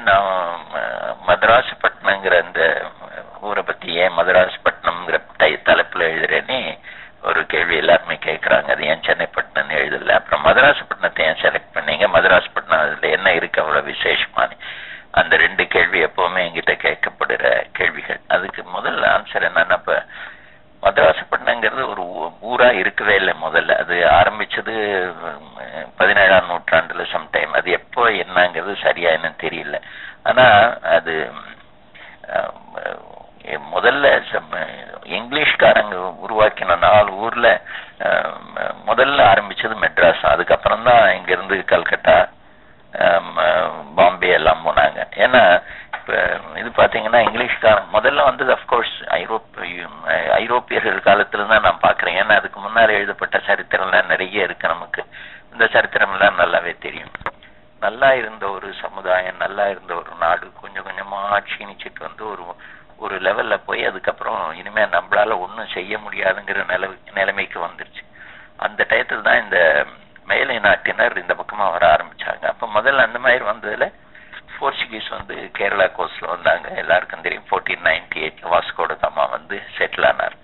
நான் அஹ், மதராசப்பட்டினங்கிற அந்த ஊரை பத்தி ஏன் மதராசப்பட்டினம்ங்கிற தை தலைப்புல எழுதுறேன்னு ஒரு கேள்வி எல்லாருமே கேட்கிறாங்க அது ஏன் சென்னைப்பட்டினம் எழுதல? அப்புறம் மதராசப்பட்டினத்தை ஏன் செலக்ட் பண்ணீங்க? மதராசப்பட்டினம் அதுல என்ன இருக்கு? அவ்வளவு விசேஷமானு. அந்த ரெண்டு கேள்வி எப்பவுமே என்கிட்ட கேட்கப்படுற கேள்விகள். அதுக்கு முதல் ஆன்சர் என்னன்னா இப்ப மதராசப்பட்டினங்கிறது ஒரு ஊரா இருக்கவே இல்லை முதல்ல. அது ஆரம்பிச்சது பதினேழாம் நூற்று என்னங்கிறது சரியா என்னன்னு தெரியல. ஆனா அது முதல்ல இங்கிலீஷ்காரங்க உருவாக்கின நாலு ஊர்ல முதல்ல ஆரம்பிச்சது மெட்ராஸ். அதுக்கப்புறம் தான் இங்க இருந்து கல்கட்டா அஹ், பாம்பே எல்லாம் போனாங்க. ஏன்னா இப்ப இது பாத்தீங்கன்னா இங்கிலீஷ்காரன் முதல்ல வந்தது அப்கோர்ஸ் ஐரோப்பிய ஐரோப்பியர்கள் காலத்துல தான் நான் பாக்குறேன். ஏன்னா அதுக்கு முன்னால் எழுதப்பட்ட சரித்திரம்லாம் நிறைய இருக்கு நமக்கு. இந்த சரித்திரம் எல்லாம் நல்லாவே தெரியும். நல்லா இருந்த ஒரு சமுதாயம் நல்லா இருந்த ஒரு நாடு கொஞ்சம் கொஞ்சமா க்ஷீணிச்சுட்டு வந்து ஒரு ஒரு லெவல்ல போய் அதுக்கப்புறம் இனிமே நம்மளால ஒன்றும் செய்ய முடியாதுங்கிற நில நிலைமைக்கு வந்துருச்சு. அந்த டயத்துல தான் இந்த மேலை நாட்டினர் இந்த பக்கமா வர ஆரம்பிச்சாங்க. அப்ப முதல்ல அந்த மாதிரி வந்ததுல போர்ச்சுகீஸ் வந்து கேரளா கோஸ்ட்ல வந்தாங்க. எல்லாருக்கும் தெரியும். ஃபோர்டீன் நைன்டி எயிட்ல வாஸ்கோட காமா வந்து செட்டில் ஆனார்.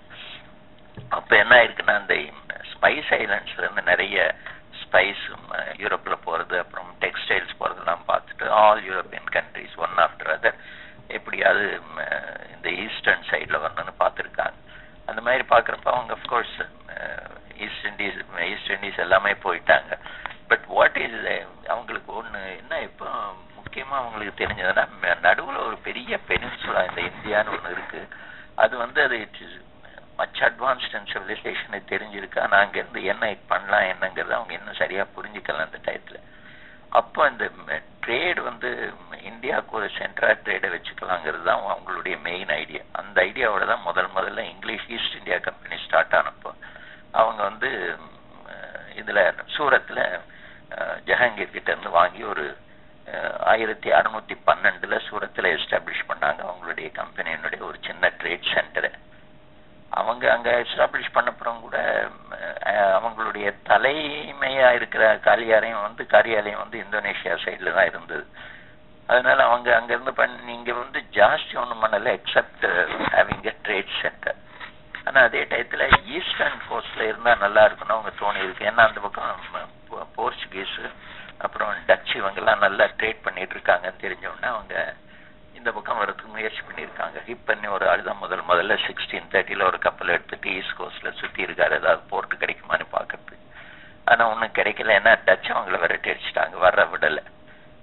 அப்ப என்ன ஆயிருக்குன்னா அந்த ஸ்பைஸ் ஐலண்ட்ஸ்ல இருந்து நிறைய ஸ்பைஸ் யூரோப்பில் போகிறது அப்புறம் டெக்ஸ்டைல்ஸ் போகிறதெல்லாம் பார்த்துட்டு all European countries one after other எப்படியாவது இந்த ஈஸ்டர்ன் சைடில் வரணும்னு பார்த்துருக்காங்க. அந்த மாதிரி பார்க்குறப்ப அவங்க of course East Indies East Indies எல்லாமே போயிட்டாங்க. பட் வாட் இஸ் அவங்களுக்கு ஒன்று என்ன இப்போ முக்கியமாக அவங்களுக்கு தெரிஞ்சதுன்னா நடுவில் ஒரு பெரிய பெனின்சுலா இந்த இந்தியான்னு ஒன்று இருக்குது அது வந்து அது it is much advanced and civilisation தெரிஞ்சிருக்கு ஆனா அங்க இருந்து என்ன பண்ணலாம் என்னங்கிறது அவங்க இன்னும் சரியா புரிஞ்சுக்கலாம் அந்த டயத்துல அப்போ இந்த ட்ரேட் வந்து இந்தியாவுக்கு ஒரு சென்ட்ரா ட்ரேடை வச்சுக்கலாங்கிறது தான் அவங்களுடைய மெயின் ஐடியா அந்த ஐடியாவோட தான் முதல் முதல்ல English East India company start ஆனப்போ அவங்க வந்து இதில் சூரத்தில் ஜஹாங்கீர் கிட்ட இருந்து வாங்கி ஒரு ஆயிரத்தி அறுநூத்தி பன்னெண்டுல சூரத்தில் எஸ்டாப்ளிஷ் பண்ணாங்க அவங்களுடைய கம்பெனி ஒரு சின்ன ட்ரேட் சென்டரை அவங்க அங்க எஸ்டாப்ளிஷ் பண்ணப்புறம் கூட அவங்களுடைய தலைமையா இருக்கிற காரியாலயம் வந்து காரியாலயம் வந்து இந்தோனேஷியா சைடில் தான் இருந்தது. அதனால அவங்க அங்கேருந்து பண் நீங்கள் வந்து ஜாஸ்தி ஒன்றும் பண்ணல except having a trade centre ஆனால் அதே டயத்தில் ஈஸ்டர்ன் கோஸ்ட்ல இருந்தால் நல்லா இருக்கும்னு அவங்க தோணி இருக்கு ஏன்னா அந்த பக்கம் போ- அப்புறம் டச் இவங்கெல்லாம் நல்லா ட்ரேட் பண்ணிட்டு இருக்காங்கன்னு தெரிஞ்ச அவங்க இந்த பக்கம் வரதுக்கு முயற்சி பண்ணியிருக்காங்க. ஹிப் பண்ணி ஒரு ஆள் தான் முதல் முதல்ல சிக்ஸ்டீன் தேர்ட்டியில் ஒரு கப்பல் எடுத்துட்டு ஈஸ்ட் கோஸ்டில் சுற்றி இருக்காரு. ஏதாவது போர்ட்டு கிடைக்குமான்னு பார்க்கறது. ஆனால் ஒன்றும் கிடைக்கல. ஏன்னா டச் அவங்கள விரட்டி அடிச்சிட்டாங்க வர விடலை.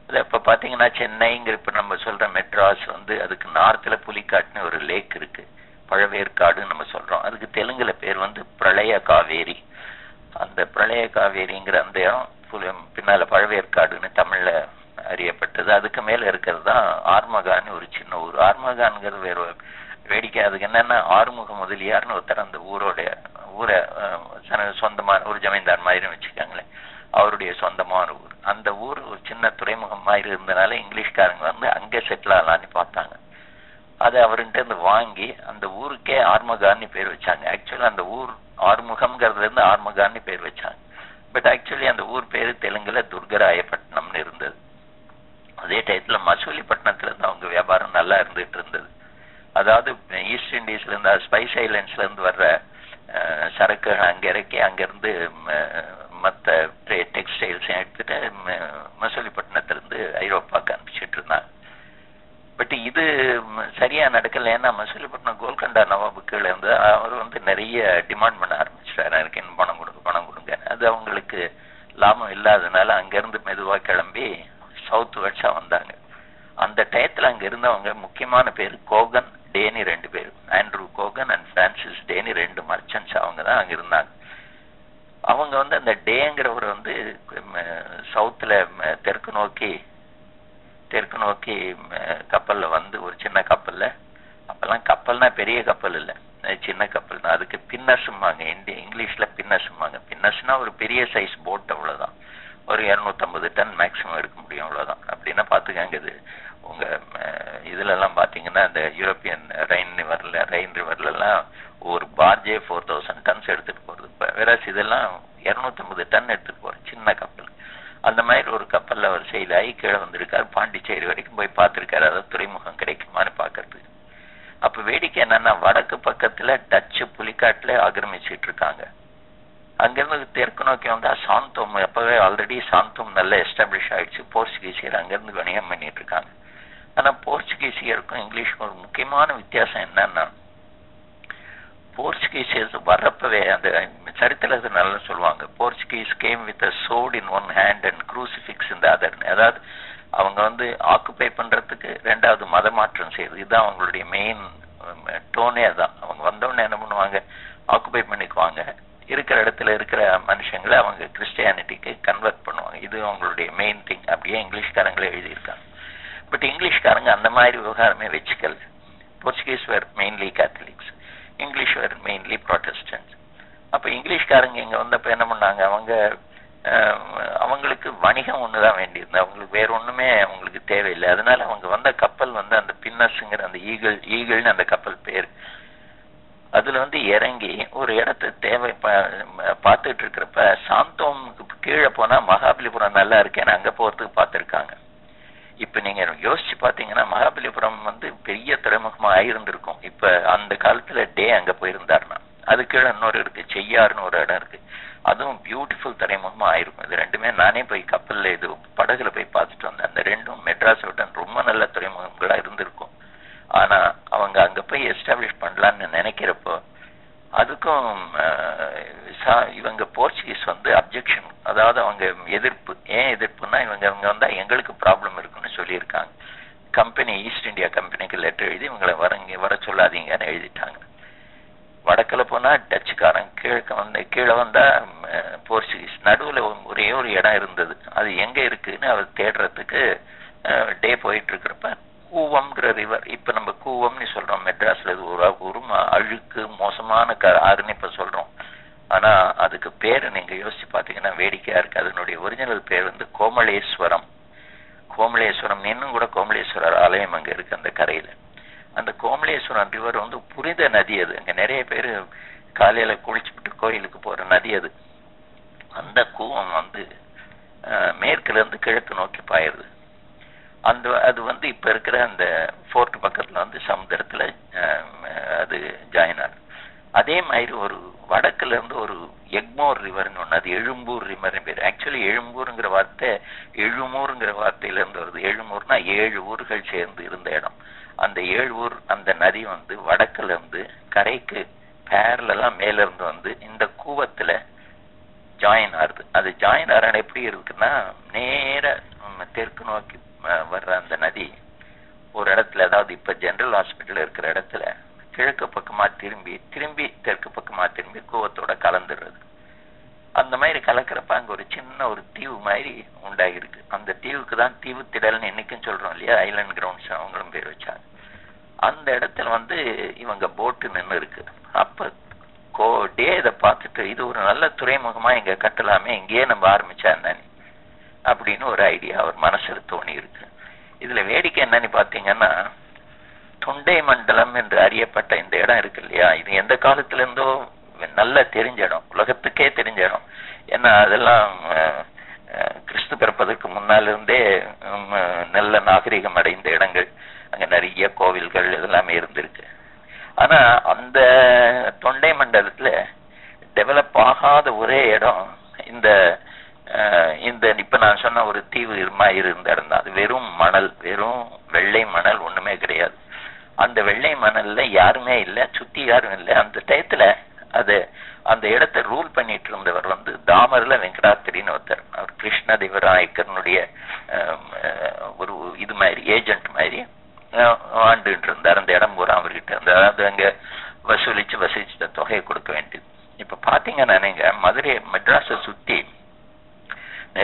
அது இப்போ பார்த்தீங்கன்னா சென்னைங்கிற இப்போ நம்ம சொல்கிற மெட்ராஸ் வந்து அதுக்கு நார்த்தில் புலிக்காட்டுன்னு ஒரு லேக் இருக்குது பழவேற்காடுன்னு நம்ம சொல்கிறோம் அதுக்கு தெலுங்கில் பேர் வந்து பிரளய காவேரி. அந்த பிரளய காவேரிங்கிற அந்த இடம் புலி- பழவேற்காடுன்னு பழவேற்காடுன்னு அறிய இருக்கிறது அதுக்கு மேல இருக்கிறது தான் ஆர்மகான்னு ஒரு சின்ன ஊர். ஆர்மகான்ங்கிறது வேற ஒரு வேடிக்கை. அதுக்கு என்னன்னா ஆறுமுக முதலியார்னு ஒருத்தர் அந்த ஊரோட ஊரை சொந்தமான ஒரு ஜமீன்தார் மாதிரி வச்சுக்கோங்களேன். அவருடைய சொந்தமான ஊர். அந்த ஊர் ஒரு சின்ன துறைமுகம் மாதிரி இருந்தனால இங்கிலீஷ்காரங்க வந்து அங்கே செட்டில் ஆகலான்னு பார்த்தாங்க. அதை அவர்கிட்ட இருந்து வாங்கி அந்த ஊருக்கே ஆர்மகான்னு பேர் வச்சாங்க. ஆக்சுவலி அந்த ஊர் ஆறுமுகம்ங்கிறதுல இருந்து ஆர்மகான்னு பேர் வச்சாங்க. பட் ஆக்சுவலி அந்த ஊர் பேரு தெலுங்குல துர்கராயப்பட்டினம்னு இருந்தது. அதே டயத்துல மசூலிப்பட்டினத்துல இருந்து அவங்க வியாபாரம் நல்லா இருந்துட்டு இருந்தது. அதாவது ஈஸ்ட் இண்டீஸ்ல இருந்து ஸ்பைஸ் ஐலண்ட்ஸ்ல இருந்து வர்ற சரக்குகள் அங்க இறக்கி அங்கிருந்து மற்ற டெக்ஸ்டைல்ஸ் எடுத்துட்டு ம- ஐரோப்பாவுக்கு அனுப்பிச்சிட்டு இருந்தாங்க. பட் இது சரியாக சரியா நடக்கல. ஏன்னா மசூலிப்பட்டினம் கோல்கண்டா நவாபு கீழே இருந்து அவர் வந்து நிறைய டிமாண்ட் பண்ண ஆரம்பிச்சிட்டாரு. எனக்கு இன்னும் பணம் கொடுங்க பணம் கொடுங்க அது அவங்களுக்கு லாபம் இல்லாதனால அங்கிருந்து மெதுவாக கிளம்பி சவுத் வெட்ஸா வந்தாங்க. அந்த டயத்துல அங்க இருந்தவங்க முக்கியமான பேர் கோகன் டேனி ரெண்டு பேர். Andrew Cogan and Francis Day ரெண்டு மர்ச்சன்ஸ் அவங்க தான் அங்க இருந்தாங்க. அவங்க வந்து அந்த டேங்கிறவர் வந்து சவுத்துல ம, தெற்கு நோக்கி தெற்கு நோக்கி கப்பல்ல வந்து ஒரு சின்ன கப்பல்ல. அப்பெல்லாம் கப்பல்னா பெரிய கப்பல் இல்லை. சின்ன கப்பல் தான். அதுக்கு பின்னஸும்பாங்க இந்திய இங்கிலீஷ்ல பின்னஸும்பாங்க பின்னஸ்னா ஒரு பெரிய சைஸ் போட் அவ்வளவுதான். ஒரு 250 டன் மேக்ஸிமம் எடுக்க முடியும் அவ்வளோதான் அப்படின்னா பார்த்துக்கங்க இது உங்கள் அஹ், பார்த்தீங்கன்னா இந்த யூரோப்பியன் ரைன் ரிவரில் ரைன் ரிவர்லலாம் ஒரு பார்ஜே ஃபோர் தௌசண்ட் டன்ஸ் எடுத்துகிட்டு போகிறது இப்போ வேற இதெல்லாம் 250 டன் எடுத்துகிட்டு போற சின்ன கப்பல். அந்த மாதிரி ஒரு கப்பலில் அவர் செயல் ஆகி கீழே வந்திருக்காரு. பாண்டிச்சேரி வரைக்கும் போய் பார்த்துருக்காரு. அதாவது துறைமுகம் கிடைக்குமான்னு பார்க்கறதுக்கு. அப்போ வேடிக்கை என்னன்னா வடக்கு பக்கத்தில் டச்சு புலிக்காட்டில் ஆக்கிரமிச்சிட்டு இருக்காங்க. அங்கிருந்து தெற்கு நோக்கி வந்தா சாந்தோம். எப்போவே ஆல்ரெடி சாந்தோம் நல்ல எஸ்டாப்ளிஷ் ஆயிடுச்சு. போர்ச்சுகீசியர் அங்கிருந்து வணிகம் பண்ணிட்டு இருக்காங்க. ஆனா போர்ச்சுகீசியருக்கும் இங்கிலீஷுக்கும் ஒரு முக்கியமான வித்தியாசம் என்னன்னா போர்ச்சுகீசியர்ஸ் வர்றப்பவே அந்த சரித்திரத்தை நல்லா சொல்லுவாங்க. Portuguese came with a sword in one hand and crucifix இந்த அதர் அதாவது அவங்க வந்து ஆக்குப்பை பண்றதுக்கு ரெண்டாவது மத மாற்றம் செய்யுது இதுதான் அவங்களுடைய மெயின் டோனே தான் அவங்க வந்தோடனே என்ன பண்ணுவாங்க? ஆக்குபை பண்ணிக்குவாங்க. இருக்கிற இடத்துல இருக்கிற மனுஷங்களை அவங்க கிறிஸ்டியானிட்டிக்கு கன்வெர்ட் பண்ணுவாங்க. இது அவங்களுடைய மெயின் திங் அப்படியே இங்கிலீஷ்காரங்களே எழுதியிருக்காங்க. பட் இங்கிலீஷ்காரங்க அந்த மாதிரி விவகாரமே வச்சுக்கல. Portuguese were mainly Catholics English were mainly Protestants அப்போ இங்கிலீஷ்காரங்க இங்கே வந்தப்போ என்ன பண்ணாங்க? அவங்க அவங்களுக்கு வணிகம் ஒன்று தான் வேண்டியிருந்தது. அவங்களுக்கு வேற ஒன்றுமே அவங்களுக்கு தேவையில்லை. அதனால அவங்க வந்த கப்பல் வந்து அந்த பின்னஸ்ங்கிற அந்த ஈகிள் ஈகிள்னு அந்த கப்பல் பேர் அதுல வந்து இறங்கி ஒரு இடத்த தேவை பார்த்துட்டு இருக்கிறப்ப சாந்தோமுக்கு கீழே போனா மகாபலிபுரம் நல்லா இருக்கேன்னு அங்க போறதுக்கு பார்த்துருக்காங்க. இப்ப நீங்க யோசிச்சு பாத்தீங்கன்னா மகாபலிபுரம் வந்து பெரிய துறைமுகமா ஆயிருந்திருக்கும். இப்ப அந்த காலத்துல டே அங்க போயிருந்தாருன்னா. அது கீழே இன்னொரு இருக்கு செய்யாருன்னு ஒரு இடம் இருக்கு. அதுவும் பியூட்டிஃபுல் துறைமுகமா ஆயிருக்கும். இது ரெண்டுமே நானே போய் கப்பல்ல இது படகுல போய் பார்த்துட்டு வந்தேன். அந்த ரெண்டும் மெட்ராஸ் விட ரொம்ப நல்ல துறைமுகங்களா இருந்திருக்கும். ஆனா அவங்க அங்க போய் எஸ்டாப்ளிஷ் பண்ணலான்னு நினைக்கிற அதுக்கும் இவங்க போர்ச்சுகீஸ் வந்து அப்ஜெக்ஷன். அதாவது அவங்க எதிர்ப்பு. ஏன் எதிர்ப்புன்னா இவங்க இவங்க வந்தா எங்களுக்கு ப்ராப்ளம் இருக்குன்னு சொல்லியிருக்காங்க. கம்பெனி ஈஸ்ட் இந்தியா கம்பெனிக்கு லெட்டர் எழுதி இவங்களை வர வர சொல்லாதீங்கன்னு எழுதிட்டாங்க. வடக்கில் போனா டச்சுக்காரன் கிழக்க வந்து கீழே வந்தா போர்ச்சுகீஸ். நடுவில் ஒரே ஒரு இடம் இருந்தது. அது எங்க இருக்குன்னு அவர் தேடுறதுக்கு டே போயிட்டு இருக்கிறப்ப கூவம்ங்கிற ரிவர் இப்போ நம்ம கூவம்னு சொல்கிறோம் மெட்ராஸில் இது ஒரு ஒரு அழுக்கு மோசமான க ஆறுன்னு இப்போ சொல்கிறோம் ஆனால் அதுக்கு பேர் நீங்கள் யோசிச்சு பார்த்தீங்கன்னா வேடிக்கையாக இருக்குது அதனுடைய ஒரிஜினல் பேர் வந்து கோமலேஸ்வரம். கோமலேஸ்வரம் இன்னும் கூட கோமலேஸ்வரர் ஆலயம் அங்கே இருக்கு அந்த கரையில். அந்த கோமலேஸ்வரம் ரிவர் வந்து புனித நதி அது. அங்கே நிறைய பேர் காலையில் குளிச்சுட்டு கோயிலுக்கு போகிற நதி அது. அந்த கூவம் வந்து மேற்குலேருந்து கிழக்கு நோக்கி பாயிருது அந்த அது வந்து இப்ப இருக்கிற அந்த ஃபோர்ட் பக்கத்துல வந்து சமுத்திரத்துல அது ஜாயின் ஆகுது. அதே மாதிரி ஒரு வடக்குல இருந்து ஒரு எக்மோர் ரிவர்னு ஒண்ணு அது எழும்பூர் ரிவர்னு பேர். ஆக்சுவலி எழும்பூருங்கிற வார்த்தை எழுமூருங்கிற வார்த்தையில இருந்து வருது. எழுமூர்னா ஏழு ஊர்கள் சேர்ந்து இருந்த இடம். அந்த ஏழு ஊர் அந்த நதி வந்து வடக்குல இருந்து கரைக்கு பேர்லாம் மேல இருந்து வந்து இந்த கூவத்துல ஜாயின் ஆகுது. அது ஜாயின் ஆகிற எப்படி இருக்குன்னா நேர தெற்கு நோக்கி வர்ற அந்த நதி ஒரு இடத்துல அதாவது இப்ப ஜெனரல் ஹாஸ்பிட்டல் இருக்கிற இடத்துல கிழக்கு பக்கமா திரும்பி திரும்பி தெற்கு பக்கமா திரும்பி கோவத்தோட கலந்துடுறது அந்த மாதிரி கலக்கிறப்ப அங்க ஒரு சின்ன ஒரு தீவு மாதிரி உண்டாகிருக்கு அந்த தீவுக்கு தான் தீவு திடல்னு என்னைக்கும் சொல்றோம் இல்லையா? ஐலண்ட் கிரவுண்ட்ஸ் அவங்களும் பேர் வச்சாங்க. அந்த இடத்துல வந்து இவங்க போட்டு நின்று இருக்கு. அப்ப கோ டே இதை பார்த்துட்டு இது ஒரு நல்ல துறைமுகமா இங்க கட்டலாமே இங்கேயே நம்ம ஆரம்பிச்சா என்னன்னு. அப்படின்னு ஒரு ஐடியா அவர் மனசுல தோணி இருக்கு. இதுல வேடிக்கை என்னன்னு பாத்தீங்கன்னா தொண்டை மண்டலம் என்று அறியப்பட்ட இந்த இடம் இருக்கு இல்லையா? இது எந்த காலத்துல இருந்தோ நல்ல தெரிஞ்ச இடம். உலகத்துக்கே தெரிஞ்ச இடம். ஏன்னா அதெல்லாம் கிறிஸ்து பிறப்பதற்கு முன்னால இருந்தே நல்ல நாகரிகம் அடைந்த இடங்கள். அங்க நிறைய கோவில்கள் இதெல்லாமே இருந்திருக்கு. ஆனா அந்த தொண்டை மண்டலத்துல டெவலப் ஆகாத ஒரே இடம் இந்த இந்த இப்ப நான் சொன்ன ஒரு தீவு மாதிரி இருந்தா அது வெறும் மணல் வெறும் வெள்ளை மணல் ஒண்ணுமே கிடையாது. அந்த வெள்ளை மணல்ல யாருமே இல்லை சுத்தி யாரும் இல்லை. அந்த டயத்துல அது அந்த இடத்தை ரூல் பண்ணிட்டு இருந்தவர் வந்து தாமர்ல வெங்கடாத்திரின்னு ஒருத்தர். அவர் கிருஷ்ண தேவராயக்கரனுடைய ஒரு இது மாதிரி ஏஜென்ட் மாதிரி ஆண்டுகிட்டு இருந்தார். அந்த இடம் பூரா அவர்கிட்ட அந்த அதாவது அங்க வசூலிச்சு வசூலிச்ச தொகையை கொடுக்க வேண்டியது. இப்ப பாத்தீங்கன்னா நீங்க மதுரை மெட்ராஸை சுத்தி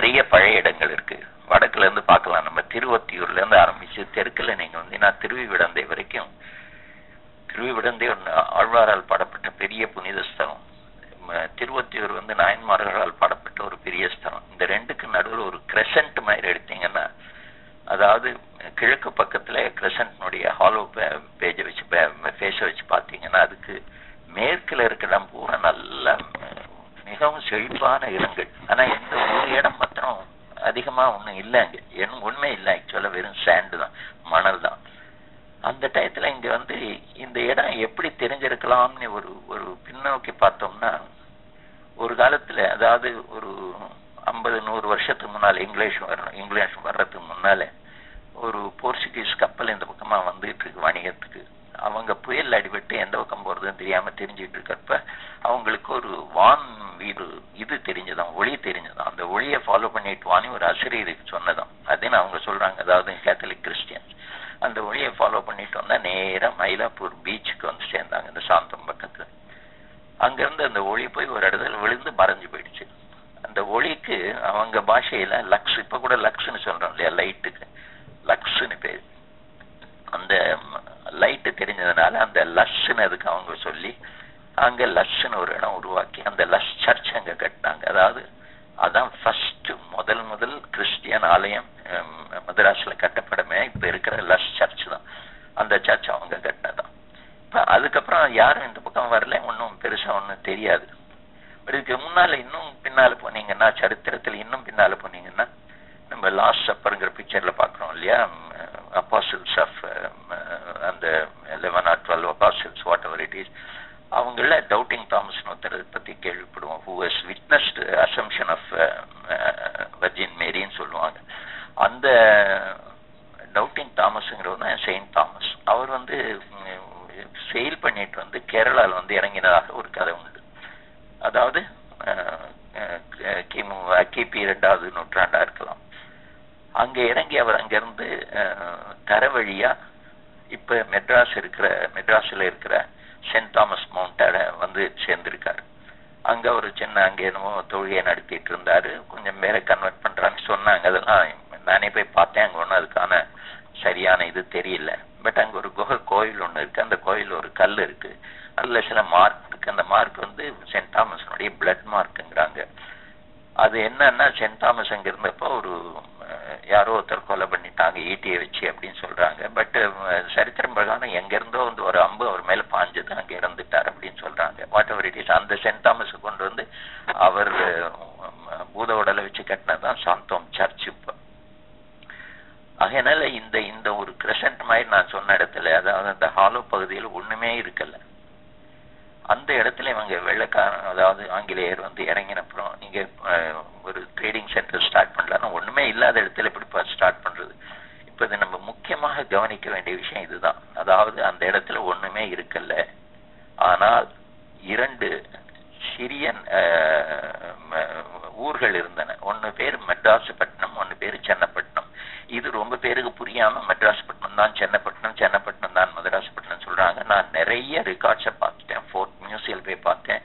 நிறைய பழைய இடங்கள் இருக்கு. வடக்குல இருந்து பார்க்கலாம். நம்ம திருவத்தியூர்ல இருந்து ஆரம்பிச்சு தெற்குல நீங்க வந்தீங்கன்னா திருவிடந்தை வரைக்கும் திருவிடந்தே ஒன்று ஆழ்வாரால் பாடப்பட்ட பெரிய புனித ஸ்தலம். திருவத்தியூர் வந்து நாயன்மார்களால் பாடப்பட்ட ஒரு பெரிய ஸ்தலம். இந்த ரெண்டுக்கு நடுவில் ஒரு கிரெசன்ட் மாதிரி எடுத்தீங்கன்னா அதாவது கிழக்கு பக்கத்துல கிரெசன்ட்னுடைய ஹாலோ பேஜை வச்சு ஃபேஸை வச்சு பார்த்தீங்கன்னா அதுக்கு மேற்குல இருக்கிற பூரா நல்ல மிகவும் செழிப்பான இடங்கள். ஆனா எந்த ஒரு இடம் மாத்திரம் அதிகமா ஒண்ணும் இல்லைங்க என் ஒண்ணுமே இல்லை ஆக்சுவலா வெறும் சாண்டு தான் மணல் தான். அந்த டயத்துல இங்க வந்து இந்த இடம் எப்படி தெரிஞ்சிருக்கலாம்னு ஒரு ஒரு பின்னோக்கி பார்த்தோம்னா ஒரு காலத்துல அதாவது ஒரு ஐம்பது நூறு வருஷத்துக்கு முன்னால இங்கிலீஷ் வரணும் இங்கிலீஷ் வர்றதுக்கு முன்னால ஒரு போர்ச்சுகீஸ் கப்பல் இந்த பக்கமா வந்துட்டு இருக்கு வணிகத்துக்கு. அவங்க புயல் அடிபட்டு எந்த பக்கம் போறதுன்னு தெரியாம தெரிஞ்சுட்டு இருக்கப்ப அவங்களுக்கு ஒரு வான் வீடு இது தெரிஞ்சதான் ஒளி தெரிஞ்சதான் அந்த ஒளியை ஃபாலோ பண்ணிட்டு வான்னு ஒரு ஆசிரியருக்கு சொன்னதான் அதுன்னு அவங்க சொல்றாங்க. அதாவது கேத்தலிக் கிறிஸ்டியன்ஸ் அந்த ஒளியை ஃபாலோ பண்ணிட்டு வந்தா நேராக மயிலாப்பூர் பீச்சுக்கு வந்து சேர்ந்தாங்க இந்த சாந்தம் பக்கத்துல. அங்கிருந்து அந்த ஒளி போய் ஒரு இடத்துல விழுந்து மறைஞ்சு போயிடுச்சு. அந்த ஒளிக்கு அவங்க பாஷையில லக்ஸ் இப்ப கூட லக்ஸ்னு சொல்றோம் இல்லையா லைட்டுக்கு லக்ஸ்னு பேர் அந்த லைட்டு தெரிஞ்சதுனால அந்த லஷ்ன்னு அதுக்கு அவங்க சொல்லி அங்க லஷ்ன்னு ஒரு இடம் உருவாக்கி அந்த லஷ் சர்ச் அங்க கட்டினாங்க. அதாவது அதான் ஃபர்ஸ்ட் முதல் முதல் கிறிஸ்டியன் ஆலயம் ஹம், மதராஸ்ல கட்டப்படமே இப்ப இருக்கிற லஷ் சர்ச் தான். அந்த சர்ச் அவங்க கட்டினதான் இப்ப அதுக்கப்புறம் யாரும் இந்த பக்கம் வரல ஒன்றும் பெருசா ஒன்றும் தெரியாது. இதுக்கு முன்னால இன்னும் பின்னால போனீங்கன்னா சரித்திரத்துல இன்னும் பின்னால போனீங்கன்னா நம்ம லாஸ்ட் சப்பருங்கிற பிக்சர்ல பாக்குறோம் இல்லையா? அப்பாசில்ஸ் ஆஃப் அந்த eleven or twelve apostles whatever it is அவங்கள டவுட்டிங் தாமஸ் ஒருத்தர் பத்தி கேள்விப்படுவோம். Who has witnessed assumption of virgin மேரின்னு சொல்லுவாங்க. அந்த டவுட்டிங் தாமஸ்ங்கிறவர் தான் செயின்ட் தாமஸ் அவர் வந்து செயல் பண்ணிட்டு வந்து கேரளாவில் வந்து இறங்கினதாக ஒரு கதை உண்டு. அதாவது கிமு கிபி ரெண்டாவது நூற்றாண்டா இருக்கலாம். அங்க இறங்கி அவர் அங்கிருந்து தர வழியா இப்ப மெட்ராஸ் இருக்கிற மெட்ராஸ்ல இருக்கிற சென்ட் தாமஸ் மவுண்டாட வந்து சேர்ந்திருக்காரு. அங்க ஒரு சின்ன அங்கே என்னமோ தொழுகையை நடத்திட்டு இருந்தாரு. கொஞ்சம் பேரை கன்வெர்ட் பண்றான்னு சொன்னாங்க. அதெல்லாம் நானே போய் பார்த்தேன். அங்க ஒன்றும் அதுக்கான சரியான இது தெரியல. பட் அங்க ஒரு குகை கோயில் ஒண்ணு இருக்கு. அந்த கோயில் ஒரு கல் இருக்கு. அதுல சில மார்க் இருக்கு. அந்த மார்க் வந்து சென்ட் தாமஸனுடைய பிளட் மார்க்குங்கிறாங்க அது என்னன்னா சென்ட் தாமஸ் அங்க இருந்தப்போ ஒரு யாரோ ஒருத்தர் கொலை பண்ணிட்டாங்க ஈட்டியை வச்சு அப்படின்னு சொல்றாங்க. பட் சரித்திரம் பிரகாரம் எங்கிருந்தோ வந்து ஒரு அம்பு அவர் மேல பாஞ்சது அங்க இறந்துட்டார் அப்படின்னு சொல்றாங்க. வாட் எவர் இட் இஸ் அந்த சென்ட் தாமஸ் கொண்டு வந்து அவர் பூத உடலை வச்சு கட்டினதுதான் சாந்தோம் சர்ச் இப்போ. அதனால இந்த இந்த ஒரு கிரசன்ட் மாதிரி நான் சொன்ன இடத்துல அதாவது அந்த ஹாலோ பகுதியில் ஒண்ணுமே இருக்கல. அந்த இடத்துல இவங்க வெள்ளக்காரன் அதாவது ஆங்கிலேயர் வந்து இறங்கினப்புறம் நீங்க ஒரு ட்ரேடிங் சென்டர் ஸ்டார்ட் பண்ணலாம் ஒண்ணுமே இல்லாத இடத்துல எப்படி ஸ்டார்ட் பண்றது. இப்ப இது நம்ம முக்கியமாக கவனிக்க வேண்டிய விஷயம் இதுதான். அதாவது அந்த இடத்துல ஒண்ணுமே இருக்கல்ல ஆனால் இரண்டு சிறிய ம- ஊர்கள் இருந்தன. ஒன்னு பேர் மெட்ராசுப்பட்டினம் ஒன்னு பேர் சென்னப்பட்டினம். இது ரொம்ப பேருக்கு புரியாம மெட்ராஸ்பட்டினம் தான் சென்னப்பட்டினம் சென்னப்பட்டினம் தான் மதராஸ்பட்டினம் சொல்றாங்க. நான் நிறைய ரெக்கார்ட்ஸை பார்த்துட்டேன் ஃபோர்ட் மியூசியம் போய் பார்த்தேன்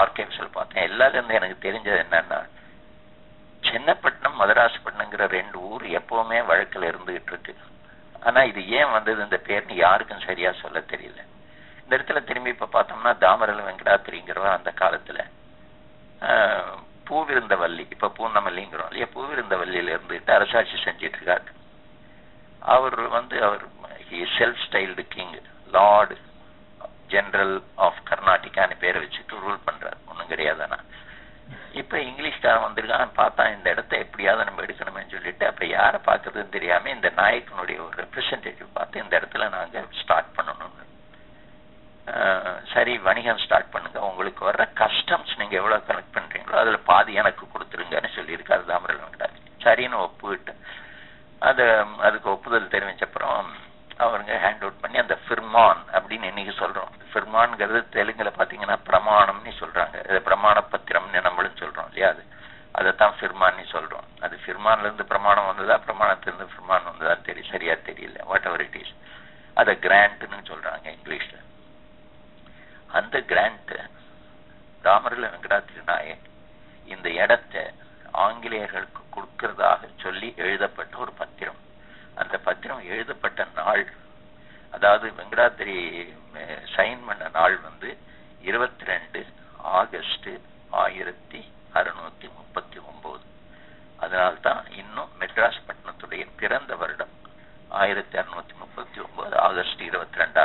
ஆர்கைவ்ஸில் பார்த்தேன் எல்லாத்துல இருந்து எனக்கு தெரிஞ்சது என்னன்னா சென்னப்பட்டினம் மதராஸ்பட்டினங்கிற ரெண்டு ஊர் எப்பவுமே வழக்கில் இருந்துகிட்டு இருக்கு ஆனா இது ஏன் வந்தது இந்த பேர்னு யாருக்கும் சரியா சொல்ல தெரியல இந்த இடத்துல திரும்பி இப்ப பார்த்தோம்னா தாமரல வெங்கடாத்திரிங்கிறவர் அந்த காலத்துல ஆஹ், பூவிருந்தவல்லி இப்ப பூர்ணமல்லிங்கிறோம் இல்லையா பூவிருந்தவல்லியில அரசாட்சி செஞ்சிட்டு இருக்காரு அவர் வந்து அவர் self styled king lord general of கர்நாடிகான்னு பேரை வச்சுட்டு ரூல் பண்றாரு. ஒன்றும் கிடையாதானா இப்ப இங்கிலீஷ்காரன் வந்திருக்கான் பார்த்தா இந்த இடத்த எப்படியாவது நம்ம எடுக்கணும்னு சொல்லிட்டு அப்ப யாரை பார்க்கறதுன்னு தெரியாம இந்த நாயக்கனுடைய ஒரு ரெப்ரசன்டேட்டிவ் பார்த்து இந்த இடத்துல நாங்க ஸ்டார்ட் பண்ணணும்னு. சரி வணிகம் ஸ்டார்ட் பண்ணுங்க. உங்களுக்கு வர்ற கஸ்டம்ஸ் நீங்க எவ்வளவு கலெக்ட் பண்றீங்களோ அதுல பாதி எனக்கு கொடுத்துருங்கன்னு சொல்லியிருக்காரு தாமரல் வெங்கடாஜி சரின்னு ஒப்புவிட்டு அது அதுக்கு ஒப்புதல் தெரிவிச்சப்புறம் அவருங்க ஹேண்ட் அவுட் பண்ணி அந்த ஃபிர்மான் அப்படின்னு இன்னைக்கு சொல்றோம். ஃபிர்மான்ங்கிறது தெலுங்குல பாத்தீங்கன்னா பிரமாணம்னு சொல்றாங்க. இது பிரமாண பத்திரம்னு நம்மளும் சொல்றோம் இல்லையா அது? அதைத்தான் ஃபிர்மான்னு சொல்றோம். அது ஃபிர்மான்ல இருந்து பிரமாணம் வந்ததா பிரமாணத்திலிருந்து ஃபிர்மான் வந்ததா தெரியும் சரியா தெரியல. வாட் எவர் இட் இஸ் அதை கிராண்ட்னு சொல்றாங்க இங்கிலீஷ்ல. அந்த கிராண்ட் தாமரல வெங்கடாத்திரி நாயக் இந்த இடத்தை ஆங்கிலேயர்களுக்கு கொடுக்கிறதாக சொல்லி எழுதப்பட்ட ஒரு பத்திரம். அந்த பத்திரம் எழுதப்பட்ட நாள் அதாவது வெங்கடாத்திரி சைன் பண்ண நாள் வந்து இருபத்தி ரெண்டு ஆகஸ்ட் ஆயிரத்தி அறுநூத்தி முப்பத்தி ஒன்பது அதனால்தான் இன்னும் மெட்ராஸ் பட்டணத்துடைய பிறந்த வருடம் ஆயிரத்தி அறுநூத்தி முப்பத்தி ஒன்பது ஆகஸ்ட் இருபத்தி ரெண்டா